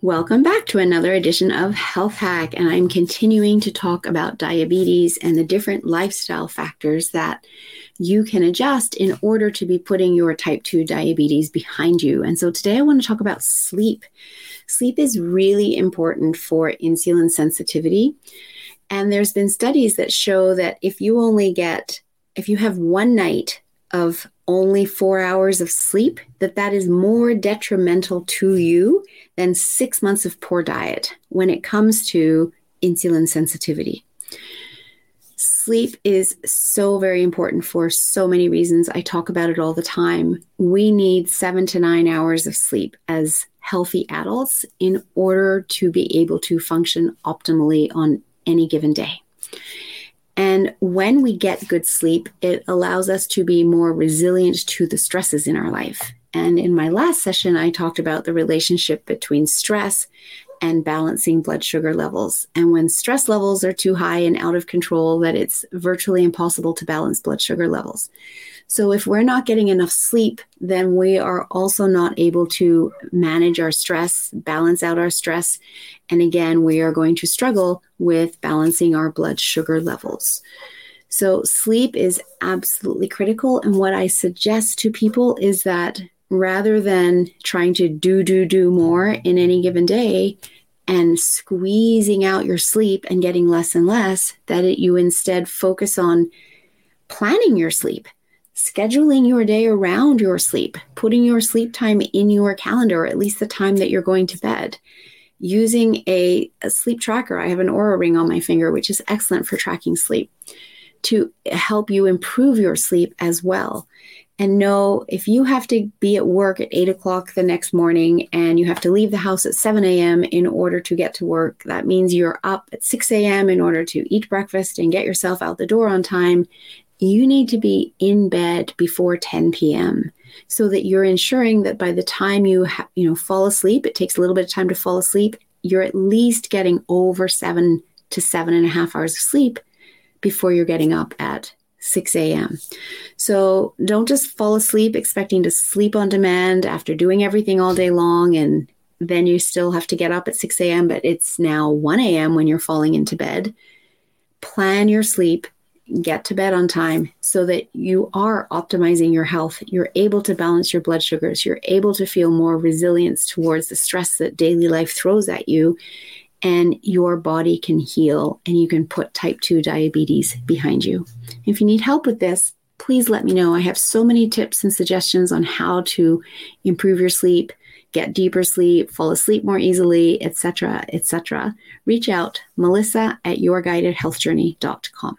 Welcome back to another edition of Health Hack, and I'm continuing to talk about diabetes and the different lifestyle factors that you can adjust in order to be putting your type 2 diabetes behind you. And so today I want to talk about sleep. Sleep is really important for insulin sensitivity. And there's been studies that show that if you only get, if you have one night of only four hours of sleep, that that is more detrimental to you than six months of poor diet when it comes to insulin sensitivity. Sleep is so very important for so many reasons. I talk about it all the time. We need seven to nine hours of sleep as healthy adults in order to be able to function optimally on any given day. And when we get good sleep, it allows us to be more resilient to the stresses in our life. And in my last session, I talked about the relationship between stress and balancing blood sugar levels. And when stress levels are too high and out of control, that it's virtually impossible to balance blood sugar levels. So if we're not getting enough sleep, then we are also not able to manage our stress, balance out our stress. And again, we are going to struggle with balancing our blood sugar levels. So sleep is absolutely critical. And what I suggest to people is that rather than trying to do, do, do more in any given day, and squeezing out your sleep and getting less and less, that it, you instead focus on planning your sleep scheduling your day around your sleep, putting your sleep time in your calendar, or at least the time that you're going to bed. Using a, a sleep tracker. I have an Oura ring on my finger, which is excellent for tracking sleep to help you improve your sleep as well. And know if you have to be at work at eight o'clock the next morning and you have to leave the house at 7 a.m. in order to get to work, that means you're up at 6 a.m. in order to eat breakfast and get yourself out the door on time you need to be in bed before 10 p.m. so that you're ensuring that by the time you ha- you know fall asleep, it takes a little bit of time to fall asleep. You're at least getting over seven to seven and a half hours of sleep before you're getting up at 6 a.m. So don't just fall asleep expecting to sleep on demand after doing everything all day long and then you still have to get up at 6 a.m., but it's now 1 a.m. when you're falling into bed. Plan your sleep get to bed on time so that you are optimizing your health. You're able to balance your blood sugars. You're able to feel more resilience towards the stress that daily life throws at you. And your body can heal and you can put type 2 diabetes behind you. If you need help with this, please let me know. I have so many tips and suggestions on how to improve your sleep, get deeper sleep, fall asleep more easily, etc., etc. Reach out, melissa at yourguidedhealthjourney.com.